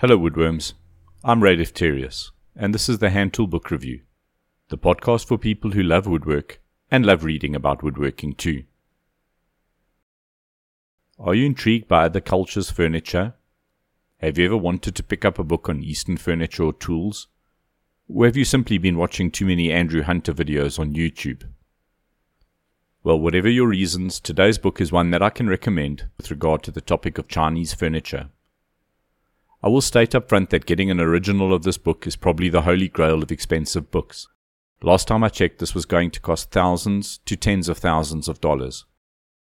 Hello, Woodworms. I'm Ray Defterius, and this is the Hand Tool Book Review, the podcast for people who love woodwork and love reading about woodworking too. Are you intrigued by other cultures' furniture? Have you ever wanted to pick up a book on Eastern furniture or tools? Or have you simply been watching too many Andrew Hunter videos on YouTube? Well, whatever your reasons, today's book is one that I can recommend with regard to the topic of Chinese furniture. I will state up front that getting an original of this book is probably the holy grail of expensive books. Last time I checked, this was going to cost thousands to tens of thousands of dollars.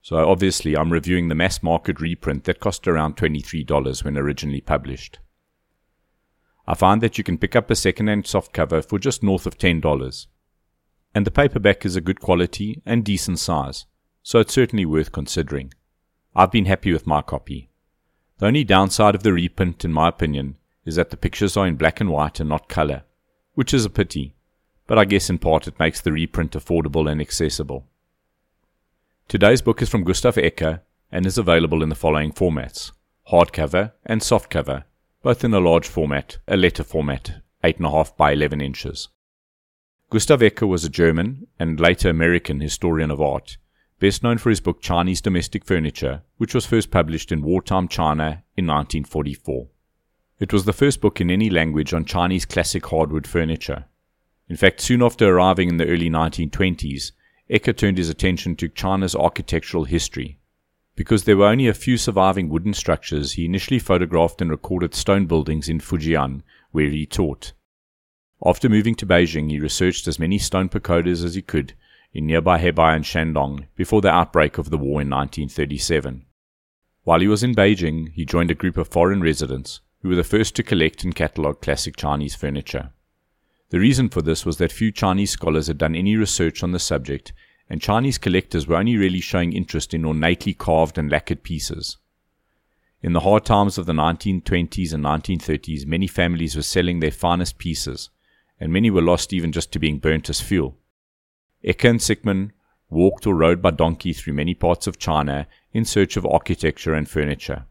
So obviously, I'm reviewing the mass market reprint that cost around $23 when originally published. I find that you can pick up a second-hand softcover for just north of $10. And the paperback is a good quality and decent size, so it's certainly worth considering. I've been happy with my copy. The only downside of the reprint, in my opinion, is that the pictures are in black and white and not color, which is a pity, but I guess in part it makes the reprint affordable and accessible. Today's book is from Gustav Ecke and is available in the following formats hardcover and softcover, both in a large format, a letter format, 8.5 by 11 inches. Gustav Ecke was a German and later American historian of art best known for his book Chinese Domestic Furniture, which was first published in wartime China in 1944. It was the first book in any language on Chinese classic hardwood furniture. In fact, soon after arriving in the early 1920s, Ecke turned his attention to China's architectural history. Because there were only a few surviving wooden structures, he initially photographed and recorded stone buildings in Fujian, where he taught. After moving to Beijing, he researched as many stone pagodas as he could in nearby Hebei and Shandong before the outbreak of the war in 1937. While he was in Beijing, he joined a group of foreign residents who were the first to collect and catalogue classic Chinese furniture. The reason for this was that few Chinese scholars had done any research on the subject, and Chinese collectors were only really showing interest in ornately carved and lacquered pieces. In the hard times of the 1920s and 1930s, many families were selling their finest pieces, and many were lost even just to being burnt as fuel. Ecke and Sickman walked or rode by donkey through many parts of China in search of architecture and furniture.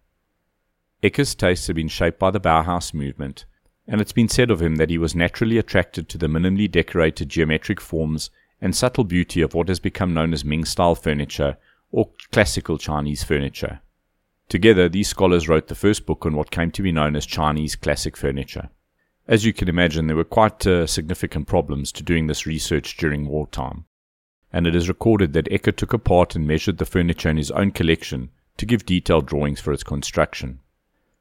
Ecke's tastes had been shaped by the Bauhaus movement, and it's been said of him that he was naturally attracted to the minimally decorated geometric forms and subtle beauty of what has become known as Ming style furniture or classical Chinese furniture. Together, these scholars wrote the first book on what came to be known as Chinese classic furniture. As you can imagine, there were quite uh, significant problems to doing this research during wartime, and it is recorded that Ecke took apart and measured the furniture in his own collection to give detailed drawings for its construction.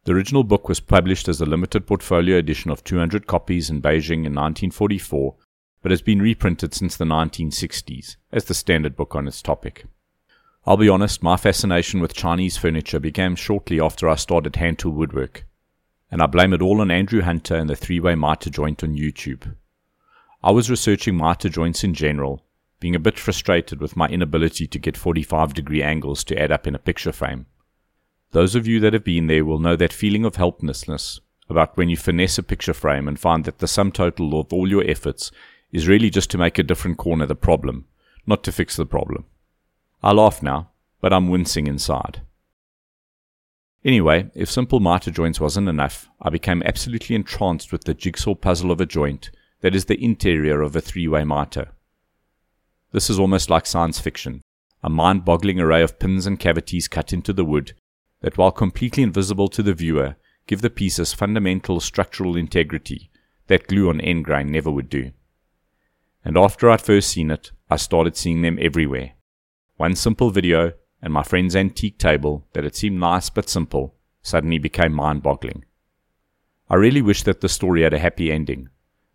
The original book was published as a limited portfolio edition of 200 copies in Beijing in 1944, but has been reprinted since the 1960s as the standard book on its topic. I'll be honest, my fascination with Chinese furniture began shortly after I started hand tool woodwork and I blame it all on Andrew Hunter and the three way mitre joint on YouTube. I was researching mitre joints in general, being a bit frustrated with my inability to get 45 degree angles to add up in a picture frame. Those of you that have been there will know that feeling of helplessness about when you finesse a picture frame and find that the sum total of all your efforts is really just to make a different corner the problem, not to fix the problem. I laugh now, but I'm wincing inside. Anyway, if simple mitre joints wasn't enough, I became absolutely entranced with the jigsaw puzzle of a joint that is the interior of a three way mitre. This is almost like science fiction, a mind boggling array of pins and cavities cut into the wood that, while completely invisible to the viewer, give the pieces fundamental structural integrity that glue on end grain never would do. And after I'd first seen it, I started seeing them everywhere. One simple video, and my friend's antique table, that had seemed nice but simple, suddenly became mind boggling. I really wish that the story had a happy ending,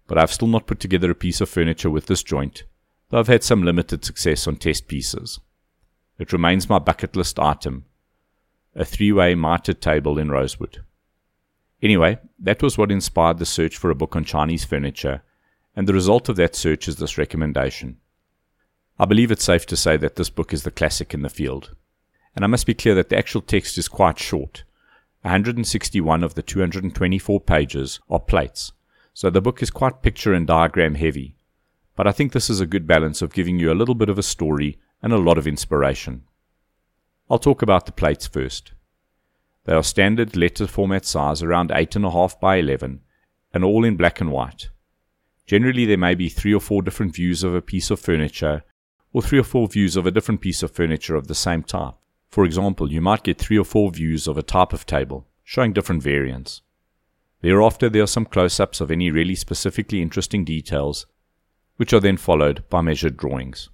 but I've still not put together a piece of furniture with this joint, though I've had some limited success on test pieces. It remains my bucket list item a three way mitered table in rosewood. Anyway, that was what inspired the search for a book on Chinese furniture, and the result of that search is this recommendation. I believe it's safe to say that this book is the classic in the field. And I must be clear that the actual text is quite short. 161 of the 224 pages are plates, so the book is quite picture and diagram heavy. But I think this is a good balance of giving you a little bit of a story and a lot of inspiration. I'll talk about the plates first. They are standard letter format size around 8.5 by 11 and all in black and white. Generally, there may be three or four different views of a piece of furniture or three or four views of a different piece of furniture of the same type. For example, you might get three or four views of a type of table, showing different variants. Thereafter, there are some close ups of any really specifically interesting details, which are then followed by measured drawings.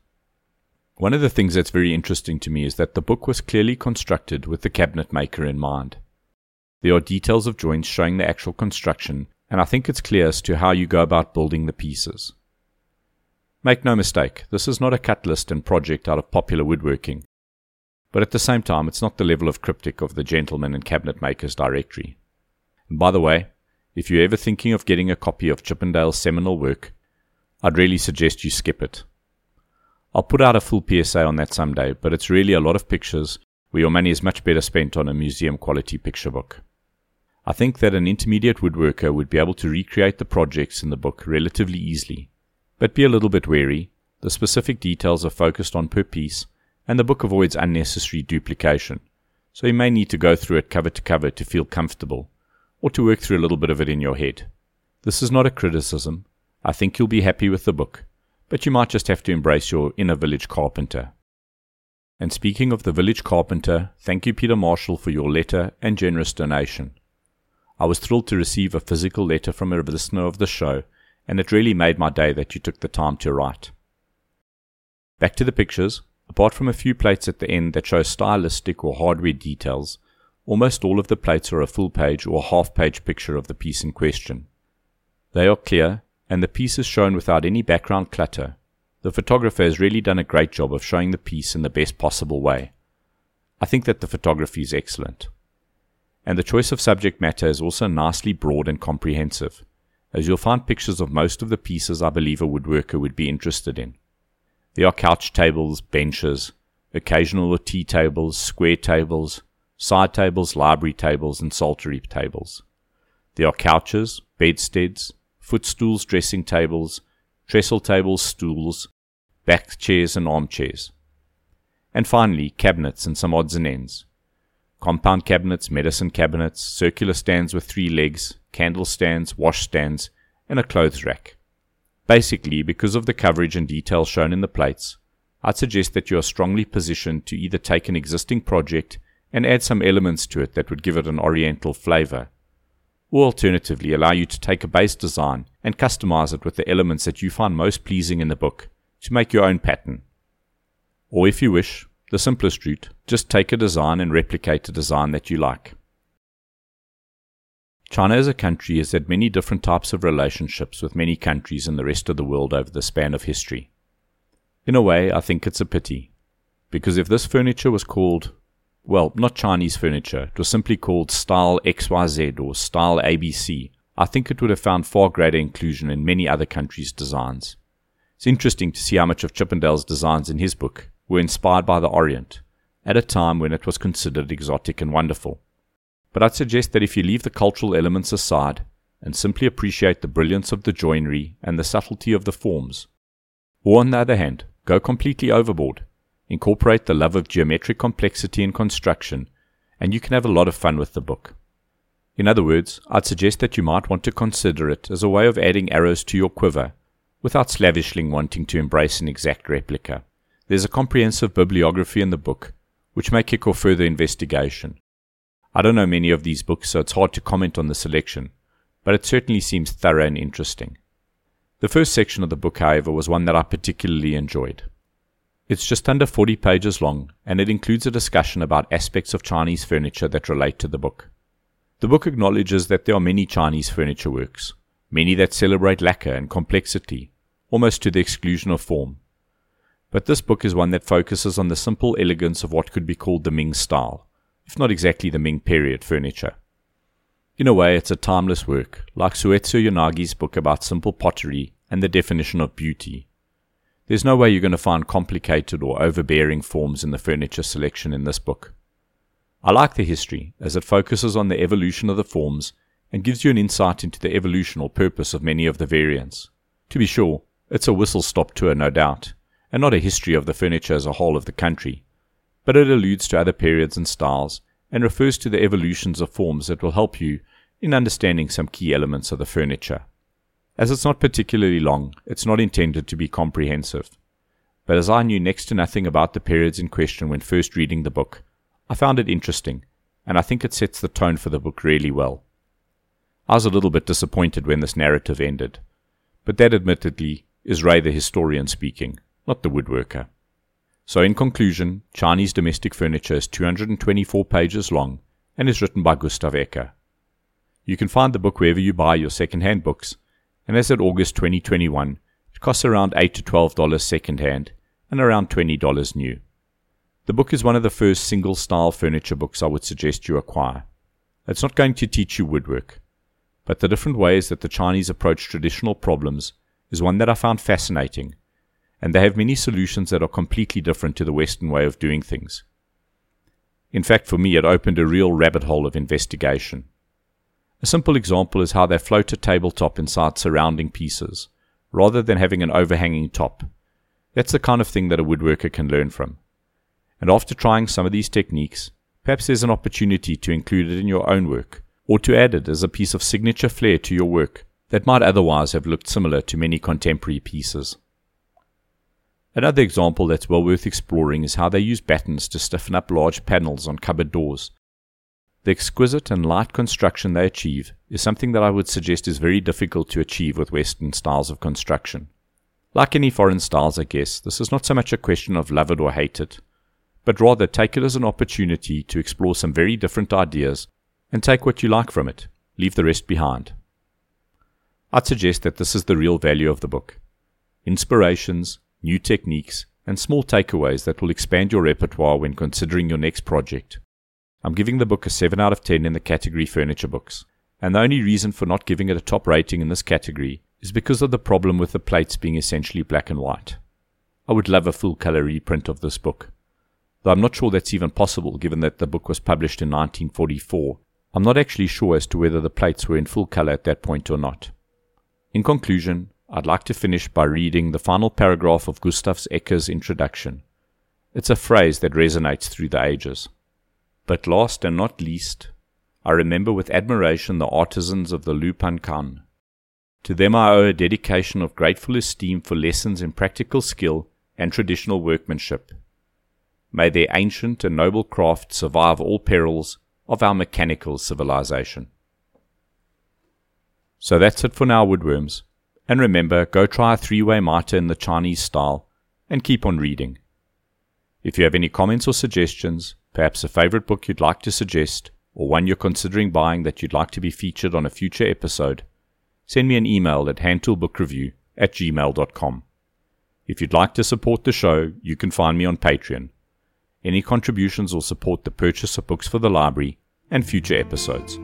One of the things that's very interesting to me is that the book was clearly constructed with the cabinet maker in mind. There are details of joints showing the actual construction, and I think it's clear as to how you go about building the pieces. Make no mistake, this is not a cut list and project out of popular woodworking, but at the same time, it's not the level of cryptic of the Gentleman and Cabinet Makers Directory. And by the way, if you're ever thinking of getting a copy of Chippendale's seminal work, I'd really suggest you skip it. I'll put out a full PSA on that someday, but it's really a lot of pictures where your money is much better spent on a museum quality picture book. I think that an intermediate woodworker would be able to recreate the projects in the book relatively easily, but be a little bit wary. The specific details are focused on per piece, and the book avoids unnecessary duplication, so you may need to go through it cover to cover to feel comfortable, or to work through a little bit of it in your head. This is not a criticism. I think you'll be happy with the book, but you might just have to embrace your inner village carpenter. And speaking of the village carpenter, thank you, Peter Marshall, for your letter and generous donation. I was thrilled to receive a physical letter from a listener of the show, and it really made my day that you took the time to write. Back to the pictures. Apart from a few plates at the end that show stylistic or hardware details, almost all of the plates are a full page or half page picture of the piece in question. They are clear and the piece is shown without any background clutter. The photographer has really done a great job of showing the piece in the best possible way. I think that the photography is excellent. And the choice of subject matter is also nicely broad and comprehensive, as you'll find pictures of most of the pieces I believe a woodworker would be interested in. There are couch tables, benches, occasional tea tables, square tables, side tables, library tables, and saltery tables. There are couches, bedsteads, footstools, dressing tables, trestle tables, stools, back chairs, and armchairs. And finally, cabinets and some odds and ends. Compound cabinets, medicine cabinets, circular stands with three legs, candle stands, wash stands, and a clothes rack. Basically, because of the coverage and detail shown in the plates, I'd suggest that you are strongly positioned to either take an existing project and add some elements to it that would give it an oriental flavor, or alternatively allow you to take a base design and customize it with the elements that you find most pleasing in the book to make your own pattern. Or if you wish, the simplest route, just take a design and replicate a design that you like. China as a country has had many different types of relationships with many countries in the rest of the world over the span of history. In a way, I think it's a pity, because if this furniture was called well, not Chinese furniture. It was simply called Style XYZ or Style ABC. I think it would have found far greater inclusion in many other countries' designs. It's interesting to see how much of Chippendale's designs in his book were inspired by the Orient, at a time when it was considered exotic and wonderful. But I'd suggest that if you leave the cultural elements aside and simply appreciate the brilliance of the joinery and the subtlety of the forms, or on the other hand, go completely overboard Incorporate the love of geometric complexity in construction, and you can have a lot of fun with the book. In other words, I'd suggest that you might want to consider it as a way of adding arrows to your quiver, without slavishly wanting to embrace an exact replica. There's a comprehensive bibliography in the book, which may kick off further investigation. I don't know many of these books, so it's hard to comment on the selection, but it certainly seems thorough and interesting. The first section of the book, however, was one that I particularly enjoyed. It's just under 40 pages long, and it includes a discussion about aspects of Chinese furniture that relate to the book. The book acknowledges that there are many Chinese furniture works, many that celebrate lacquer and complexity, almost to the exclusion of form. But this book is one that focuses on the simple elegance of what could be called the Ming style, if not exactly the Ming period furniture. In a way, it's a timeless work, like Soetsu Yanagi's book about simple pottery and the definition of beauty, there's no way you're going to find complicated or overbearing forms in the furniture selection in this book. I like the history, as it focuses on the evolution of the forms and gives you an insight into the evolution or purpose of many of the variants. To be sure, it's a whistle stop tour, no doubt, and not a history of the furniture as a whole of the country, but it alludes to other periods and styles and refers to the evolutions of forms that will help you in understanding some key elements of the furniture. As it's not particularly long, it's not intended to be comprehensive. But as I knew next to nothing about the periods in question when first reading the book, I found it interesting, and I think it sets the tone for the book really well. I was a little bit disappointed when this narrative ended, but that admittedly is Ray the historian speaking, not the woodworker. So, in conclusion, Chinese domestic furniture is 224 pages long and is written by Gustav Ecke. You can find the book wherever you buy your second-hand books, and as of August 2021, it costs around 8 to $12 second-hand and around $20 new. The book is one of the first single-style furniture books I would suggest you acquire. It's not going to teach you woodwork, but the different ways that the Chinese approach traditional problems is one that I found fascinating and they have many solutions that are completely different to the Western way of doing things. In fact, for me, it opened a real rabbit hole of investigation. A simple example is how they float a tabletop inside surrounding pieces, rather than having an overhanging top. That's the kind of thing that a woodworker can learn from. And after trying some of these techniques, perhaps there's an opportunity to include it in your own work, or to add it as a piece of signature flair to your work that might otherwise have looked similar to many contemporary pieces. Another example that's well worth exploring is how they use battens to stiffen up large panels on cupboard doors. The exquisite and light construction they achieve is something that I would suggest is very difficult to achieve with Western styles of construction. Like any foreign styles, I guess, this is not so much a question of love it or hate it, but rather take it as an opportunity to explore some very different ideas and take what you like from it, leave the rest behind. I'd suggest that this is the real value of the book. Inspirations, new techniques, and small takeaways that will expand your repertoire when considering your next project. I'm giving the book a 7 out of 10 in the category furniture books, and the only reason for not giving it a top rating in this category is because of the problem with the plates being essentially black and white. I would love a full color reprint of this book, though I'm not sure that's even possible given that the book was published in 1944. I'm not actually sure as to whether the plates were in full color at that point or not. In conclusion, I'd like to finish by reading the final paragraph of Gustav Ecke's introduction. It's a phrase that resonates through the ages. But last and not least, I remember with admiration the artisans of the Lupan Khan. To them I owe a dedication of grateful esteem for lessons in practical skill and traditional workmanship. May their ancient and noble craft survive all perils of our mechanical civilization. So that's it for now, woodworms. And remember, go try a three way mitre in the Chinese style and keep on reading. If you have any comments or suggestions, perhaps a favorite book you'd like to suggest, or one you're considering buying that you'd like to be featured on a future episode, send me an email at handtoolbookreview at gmail.com. If you'd like to support the show, you can find me on Patreon. Any contributions will support the purchase of books for the library and future episodes.